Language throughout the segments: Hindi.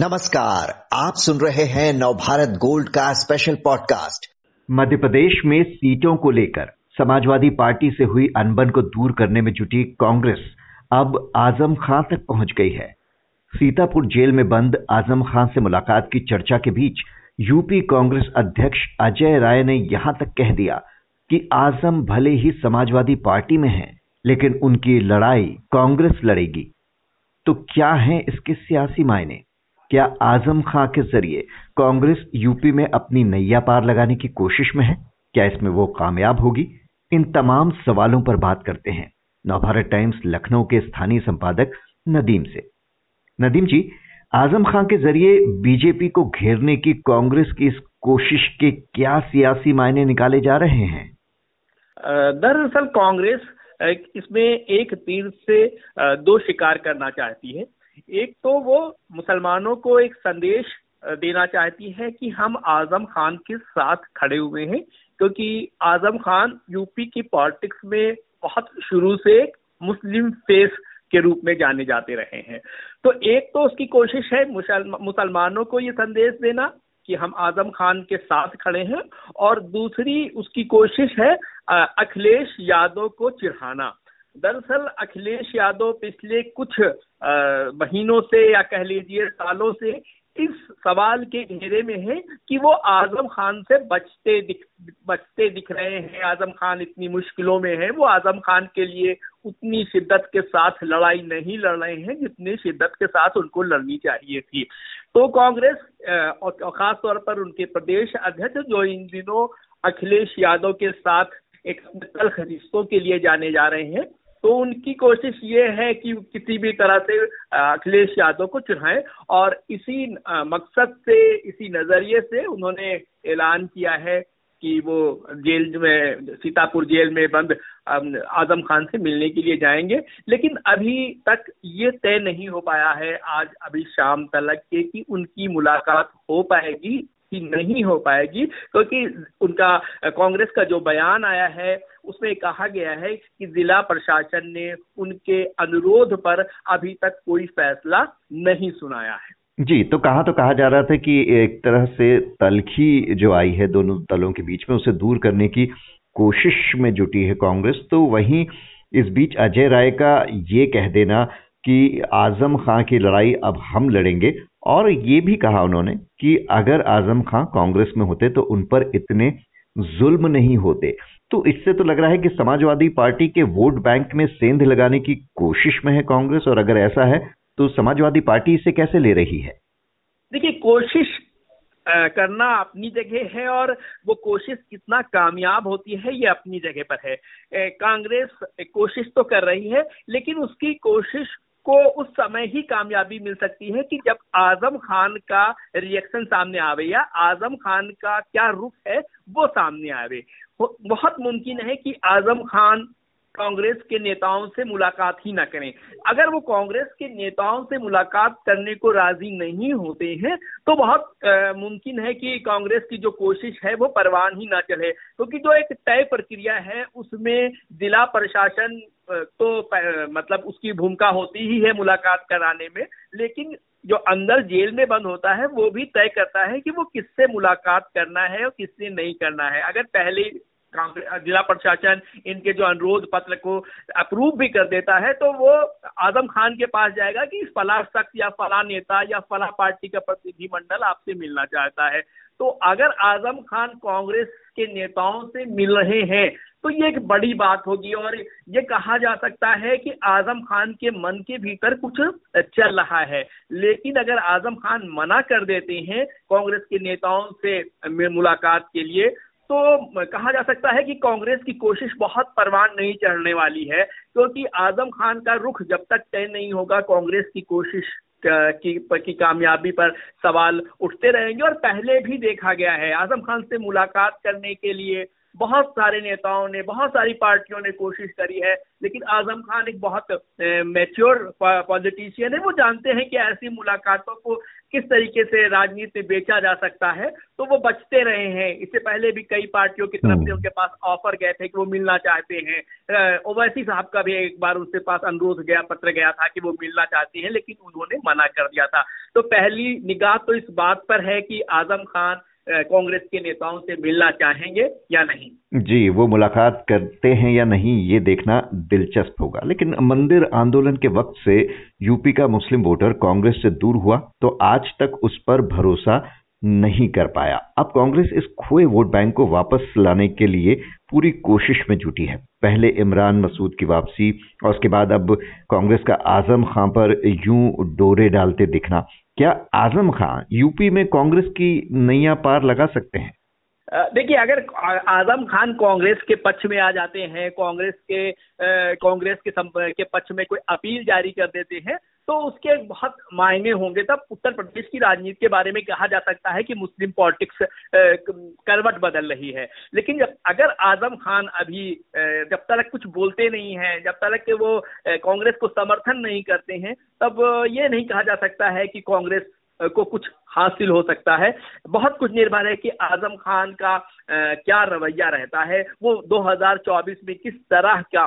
नमस्कार, आप सुन रहे हैं नवभारत गोल्ड का स्पेशल पॉडकास्ट मध्य प्रदेश में सीटों को लेकर, समाजवादी पार्टी से हुई अनबन को दूर करने में जुटी कांग्रेस, अब आज़म खान तक पहुँच गई है। सीतापुर जेल में बंद आज़म खान से मुलाकात की चर्चा के बीच, यूपी कांग्रेस अध्यक्ष अजय राय ने यहाँ तक कह दिया कि आज़म भले ही समाजवादी पार्टी में हैं, लेकिन उनकी लड़ाई कांग्रेस लड़ेगी। तो क्या है इसके सियासी मायने? क्या आज़म खां के ज़रिए कांग्रेस यूपी में अपनी नैया पार लगाने की कोशिश में है? क्या इसमें वो कामयाब होगी? इन तमाम सवालों पर बात करते हैं। नवभारत टाइम्स लखनऊ के स्थानीय संपादक नदीम से। नदीम जी, आज़म खां के ज़रिए बीजेपी को घेरने की कांग्रेस की इस कोशिश के क्या सियासी मायने निकाले जा रहे हैं? दरअसल कांग्रेस इसमें एक तीर से दो शिकार करना चाहती है। एक तो वो मुसलमानों को एक संदेश देना चाहती है कि हम आज़म खान के साथ खड़े हुए हैं, क्योंकि आज़म खान यूपी की पॉलिटिक्स में बहुत शुरू से एक मुस्लिम फेस के रूप में जाने जाते रहे हैं। तो एक तो उसकी कोशिश है मुसलमानों को ये संदेश देना कि हम आज़म खान के साथ खड़े हैं, और दूसरी उसकी कोशिश है अखिलेश यादव को चिढ़ाना। दरअसल अखिलेश यादव पिछले कुछ महीनों से या कह लीजिए सालों से इस सवाल के घेरे में है कि वो आज़म खान से बचते दिख बचते दिख रहे हैं। आज़म खान इतनी मुश्किलों में है। वो आज़म खान के लिए उतनी शिद्दत के साथ लड़ाई नहीं लड़ रहे हैं जितनी शिद्दत के साथ उनको लड़नी चाहिए थी। तो कांग्रेस और खास तौर पर उनके प्रदेश अध्यक्ष जो इन दिनों अखिलेश यादव के साथ एक तल्ख रिश्तों के लिए जाने जा रहे हैं तो उनकी कोशिश ये है कि किसी भी तरह से अखिलेश यादव को चुनाएँ और इसी मकसद से, इसी नज़रिए से उन्होंने ऐलान किया है कि वो जेल में, सीतापुर जेल में बंद आज़म खान से मिलने के लिए जाएँगे। लेकिन अभी तक ये तय नहीं हो पाया है, आज अभी शाम तक के, कि उनकी मुलाकात हो पाएगी कि नहीं हो पाएगी, क्योंकि उनका कांग्रेस का जो बयान आया है, उसमें कहा गया है कि जिला प्रशासन ने उनके अनुरोध पर अभी तक कोई फैसला नहीं सुनाया है। जी तो कहा तो कहा जा रहा था कि एक तरह से तलखी जो आई है दोनों दलों के बीच में, उसे दूर करने की कोशिश में जुटी है कांग्रेस तो वहीं इस बीच अजय राय का ये कह देना कि आज़म खां की लड़ाई अब हम लड़ेंगे। और ये भी कहा उन्होंने कि अगर आज़म खां कांग्रेस में होते तो उन पर इतने जुल्म नहीं होते। तो इससे तो लग रहा है कि समाजवादी पार्टी के वोट बैंक में सेंध लगाने की कोशिश में है कांग्रेस, और अगर ऐसा है तो समाजवादी पार्टी इसे कैसे ले रही है? देखिए, कोशिश करना अपनी जगह है, और वो कोशिश कितना कामयाब होती है, ये अपनी जगह पर है। कांग्रेस कोशिश तो कर रही है, लेकिन उसकी कोशिश को उस समय ही कामयाबी मिल सकती है कि जब आज़म खान का रिएक्शन सामने आवे या आज़म खान का क्या रुख है, वो सामने आवे। बहुत मुमकिन है कि आज़म खान कांग्रेस के नेताओं से मुलाकात ही ना करें। अगर वो कांग्रेस के नेताओं से मुलाकात करने को राज़ी नहीं होते हैं तो बहुत मुमकिन है कि कांग्रेस की जो कोशिश है, वो परवान ही ना चले क्योंकि तो जो एक तय प्रक्रिया है, उसमें जिला प्रशासन तो मतलब उसकी भूमिका होती ही है मुलाकात कराने में, लेकिन जो अंदर जेल में बंद होता है, वो भी तय करता है कि वो किससे मुलाकात करना है और किससे नहीं करना है। अगर पहले जिला प्रशासन इनके जो अनुरोध पत्र को अप्रूव भी कर देता है तो वो आज़म खान के पास जाएगा कि फला शख्स या फला नेता या फला पार्टी का प्रतिनिधिमंडल आपसे मिलना चाहता है। तो अगर आज़म खान कांग्रेस के नेताओं से मिल रहे हैं तो ये एक बड़ी बात होगी और ये कहा जा सकता है कि आज़म खान के मन के भीतर कुछ चल रहा है। लेकिन अगर आज़म खान मना कर देते हैं कांग्रेस के नेताओं से मुलाकात के लिए तो कहा जा सकता है कि कांग्रेस की कोशिश बहुत परवान नहीं चढ़ने वाली है क्योंकि आज़म खान का रुख जब तक तय नहीं होगा कांग्रेस की कोशिश की, की कामयाबी पर सवाल उठते रहेंगे और पहले भी देखा गया है। आज़म खान से मुलाकात करने के लिए बहुत सारे नेताओं ने बहुत सारी पार्टियों ने कोशिश करी है लेकिन आज़म खान एक बहुत मेच्योर पॉलिटिशियन है। वो जानते हैं कि ऐसी मुलाकातों को किस तरीके से राजनीति में बेचा जा सकता है तो वो बचते रहे हैं। इससे पहले भी कई पार्टियों की तरफ़ से हम्म। उनके पास ऑफ़र गए थे कि वो मिलना चाहते हैं। ओवैसी साहब का भी एक बार उनके पास अनुरोध गया पत्र गया था कि वो मिलना चाहते हैं लेकिन उन्होंने मना कर दिया था। तो पहली निगाह तो इस बात पर है कि आज़म खान कांग्रेस के नेताओं से मिलना चाहेंगे या नहीं? जी, वो मुलाकात करते हैं या नहीं, ये देखना दिलचस्प होगा। लेकिन मंदिर आंदोलन के वक्त से यूपी का मुस्लिम वोटर कांग्रेस से दूर हुआ तो आज तक उस पर भरोसा नहीं कर पाया। अब कांग्रेस इस खोए वोट बैंक को वापस लाने के लिए पूरी कोशिश में जुटी है। पहले इमरान मसूद की वापसी, और उसके बाद अब कांग्रेस का आज़म खां पर यूँ डोरे डालते दिखना। क्या आज़म खान यूपी में कांग्रेस की नैया पार लगा सकते हैं? देखिए, अगर आज़म खान कांग्रेस के पक्ष में आ जाते हैं, कांग्रेस के कांग्रेस के के पक्ष में कोई अपील जारी कर देते हैं तो उसके बहुत मायने होंगे। तब उत्तर प्रदेश की राजनीति के बारे में कहा जा सकता है कि मुस्लिम पॉलिटिक्स करवट बदल रही है। लेकिन जब अगर आज़म खान अभी जब तक कुछ बोलते नहीं हैं, जब तक वो कांग्रेस को समर्थन नहीं करते हैं, तब ये नहीं कहा जा सकता है कि कांग्रेस को कुछ हासिल हो सकता है। बहुत कुछ निर्भर है कि आज़म खान का क्या रवैया रहता है, वो 2024 में किस तरह का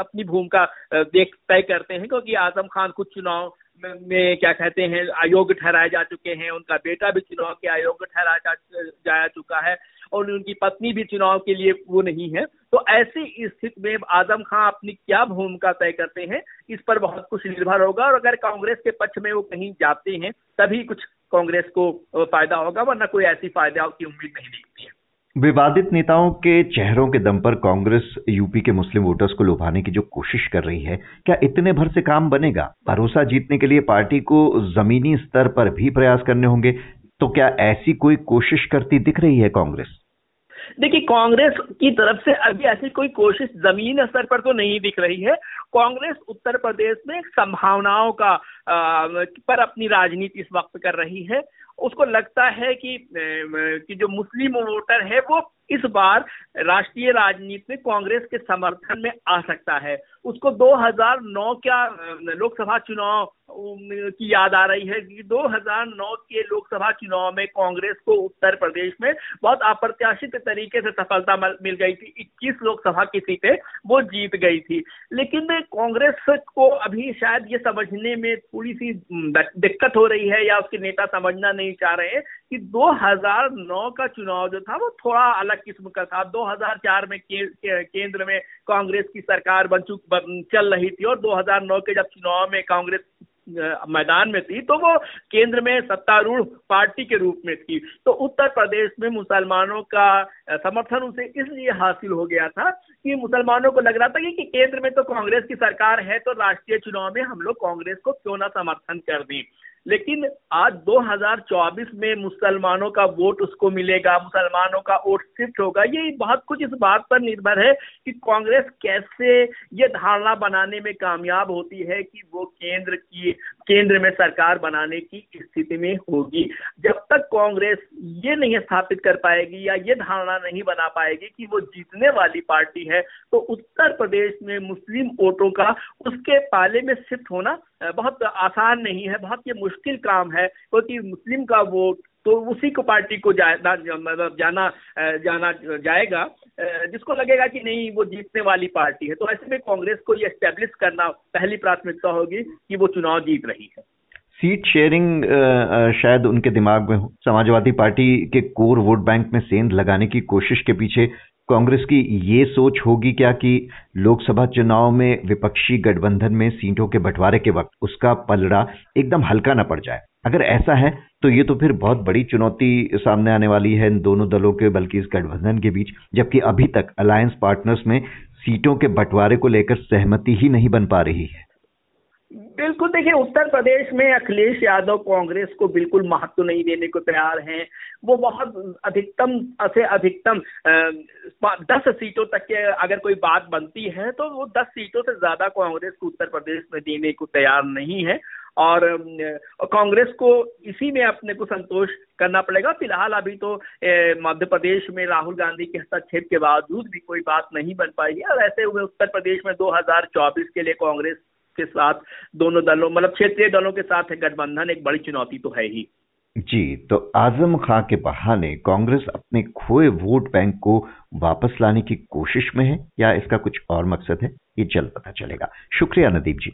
अपनी भूमिका देख, तय करते हैं, क्योंकि आज़म खान कुछ चुनाव में क्या कहते हैं आयोग ठहराए जा चुके हैं उनका बेटा भी चुनाव के आयोग ठहराया जा, चुका है और उनकी पत्नी भी चुनाव के लिए वो नहीं है। तो ऐसी स्थिति में आज़म खां अपनी क्या भूमिका तय करते हैं? इस पर बहुत कुछ निर्भर होगा और अगर कांग्रेस के पक्ष में वो कहीं जाते हैं तभी कुछ कांग्रेस को फ़ायदा होगा वरना कोई ऐसी फ़ायदा की उम्मीद नहीं दिखती है। विवादित नेताओं के चेहरों के दम पर कांग्रेस यूपी के मुस्लिम वोटर्स को लुभाने की जो कोशिश कर रही है क्या इतने भर से काम बनेगा? भरोसा जीतने के लिए पार्टी को जमीनी स्तर पर भी प्रयास करने होंगे तो क्या ऐसी कोई कोशिश करती दिख रही है कांग्रेस? देखिए कांग्रेस की तरफ़ से अभी ऐसी कोई कोशिश ज़मीन स्तर पर तो नहीं दिख रही है। कांग्रेस उत्तर प्रदेश में संभावनाओं का आ, पर अपनी राजनीति इस वक्त कर रही है। उसको लगता है कि कि जो मुस्लिम वोटर है, वो इस बार राष्ट्रीय राजनीति में कांग्रेस के समर्थन में आ सकता है। उसको 2009 का लोकसभा चुनाव की याद आ रही है कि 2009 के लोकसभा चुनाव में कांग्रेस को उत्तर प्रदेश में बहुत अप्रत्याशित तरीके से सफलता मिल गई थी। 21 लोकसभा की सीटें वो जीत गई थी। लेकिन कांग्रेस को अभी शायद ये समझने में थोड़ी सी दिक्कत हो रही है या उसके नेता समझना नहीं चाह रहे हैं कि 2009 का चुनाव जो था वो थोड़ा अलग किस्म का था। 2004 में केंद्र में कांग्रेस की सरकार बन चुक चल रही थी और 2009 के जब चुनाव में कांग्रेस मैदान में थी तो वो केंद्र में सत्तारूढ़ पार्टी के रूप में थी। तो उत्तर प्रदेश में मुसलमानों का समर्थन उसे इसलिए हासिल हो गया था कि मुसलमानों को लग रहा था कि केंद्र में तो कांग्रेस की सरकार है तो राष्ट्रीय चुनाव में हम लोग कांग्रेस को क्यों ना समर्थन कर दी। लेकिन आज 2024 में मुसलमानों का वोट उसको मिलेगा, मुसलमानों का वोट शिफ्ट होगा, ये बहुत कुछ इस बात पर निर्भर है कि कांग्रेस कैसे ये धारणा बनाने में कामयाब होती है कि वो केंद्र की, केंद्र में सरकार बनाने की स्थिति में होगी। जब तक कांग्रेस ये नहीं स्थापित कर पाएगी या ये धारणा नहीं बना पाएगी कि वो जीतने वाली पार्टी है तो उत्तर प्रदेश में मुस्लिम वोटों का उसके पाले में शिफ्ट होना बहुत आसान नहीं है, बहुत ये मुश्किल काम है, क्योंकि मुस्लिम का वोट तो उसी को पार्टी को मतलब जाना जाना जाएगा जिसको लगेगा कि नहीं, वो जीतने वाली पार्टी है। तो ऐसे में कांग्रेस को ये स्टेब्लिश करना पहली प्राथमिकता होगी कि वो चुनाव जीत रही है। सीट शेयरिंग शायद उनके दिमाग में हो। समाजवादी पार्टी के कोर वोट बैंक में सेंध लगाने की कोशिश के पीछे कांग्रेस की ये सोच होगी क्या कि लोकसभा चुनाव में विपक्षी गठबंधन में सीटों के बंटवारे के वक्त उसका पलड़ा एकदम हल्का न पड़ जाए? अगर ऐसा है तो ये तो फिर बहुत बड़ी चुनौती सामने आने वाली है इन दोनों दलों के, बल्कि इस गठबंधन के बीच, जबकि अभी तक अलायंस पार्टनर्स में सीटों के बंटवारे को लेकर सहमति ही नहीं बन पा रही है। बिल्कुल, देखिए, उत्तर प्रदेश में अखिलेश यादव कांग्रेस को बिल्कुल महत्व नहीं देने को तैयार हैं। वो बहुत अधिकतम से अधिकतम दस सीटों तक के अगर कोई बात बनती है तो वो दस सीटों से ज़्यादा कांग्रेस को उत्तर प्रदेश में देने को तैयार नहीं है। और कांग्रेस को इसी में अपने को संतोष करना पड़ेगा। फ़िलहाल अभी तो मध्य प्रदेश में राहुल गांधी के हस्तक्षेप के बावजूद भी कोई बात नहीं बन पाई है। और ऐसे हुए उत्तर प्रदेश में 2024 के लिए कांग्रेस के साथ दोनों दलों मतलब क्षेत्रीय दलों के साथ है गठबंधन, एक बड़ी चुनौती तो है ही। जी तो आज़म खां के बहाने कांग्रेस अपने खोए वोट बैंक को वापस लाने की कोशिश में है, या इसका कुछ और मकसद है? ये जल्द पता चलेगा। शुक्रिया नदीप जी।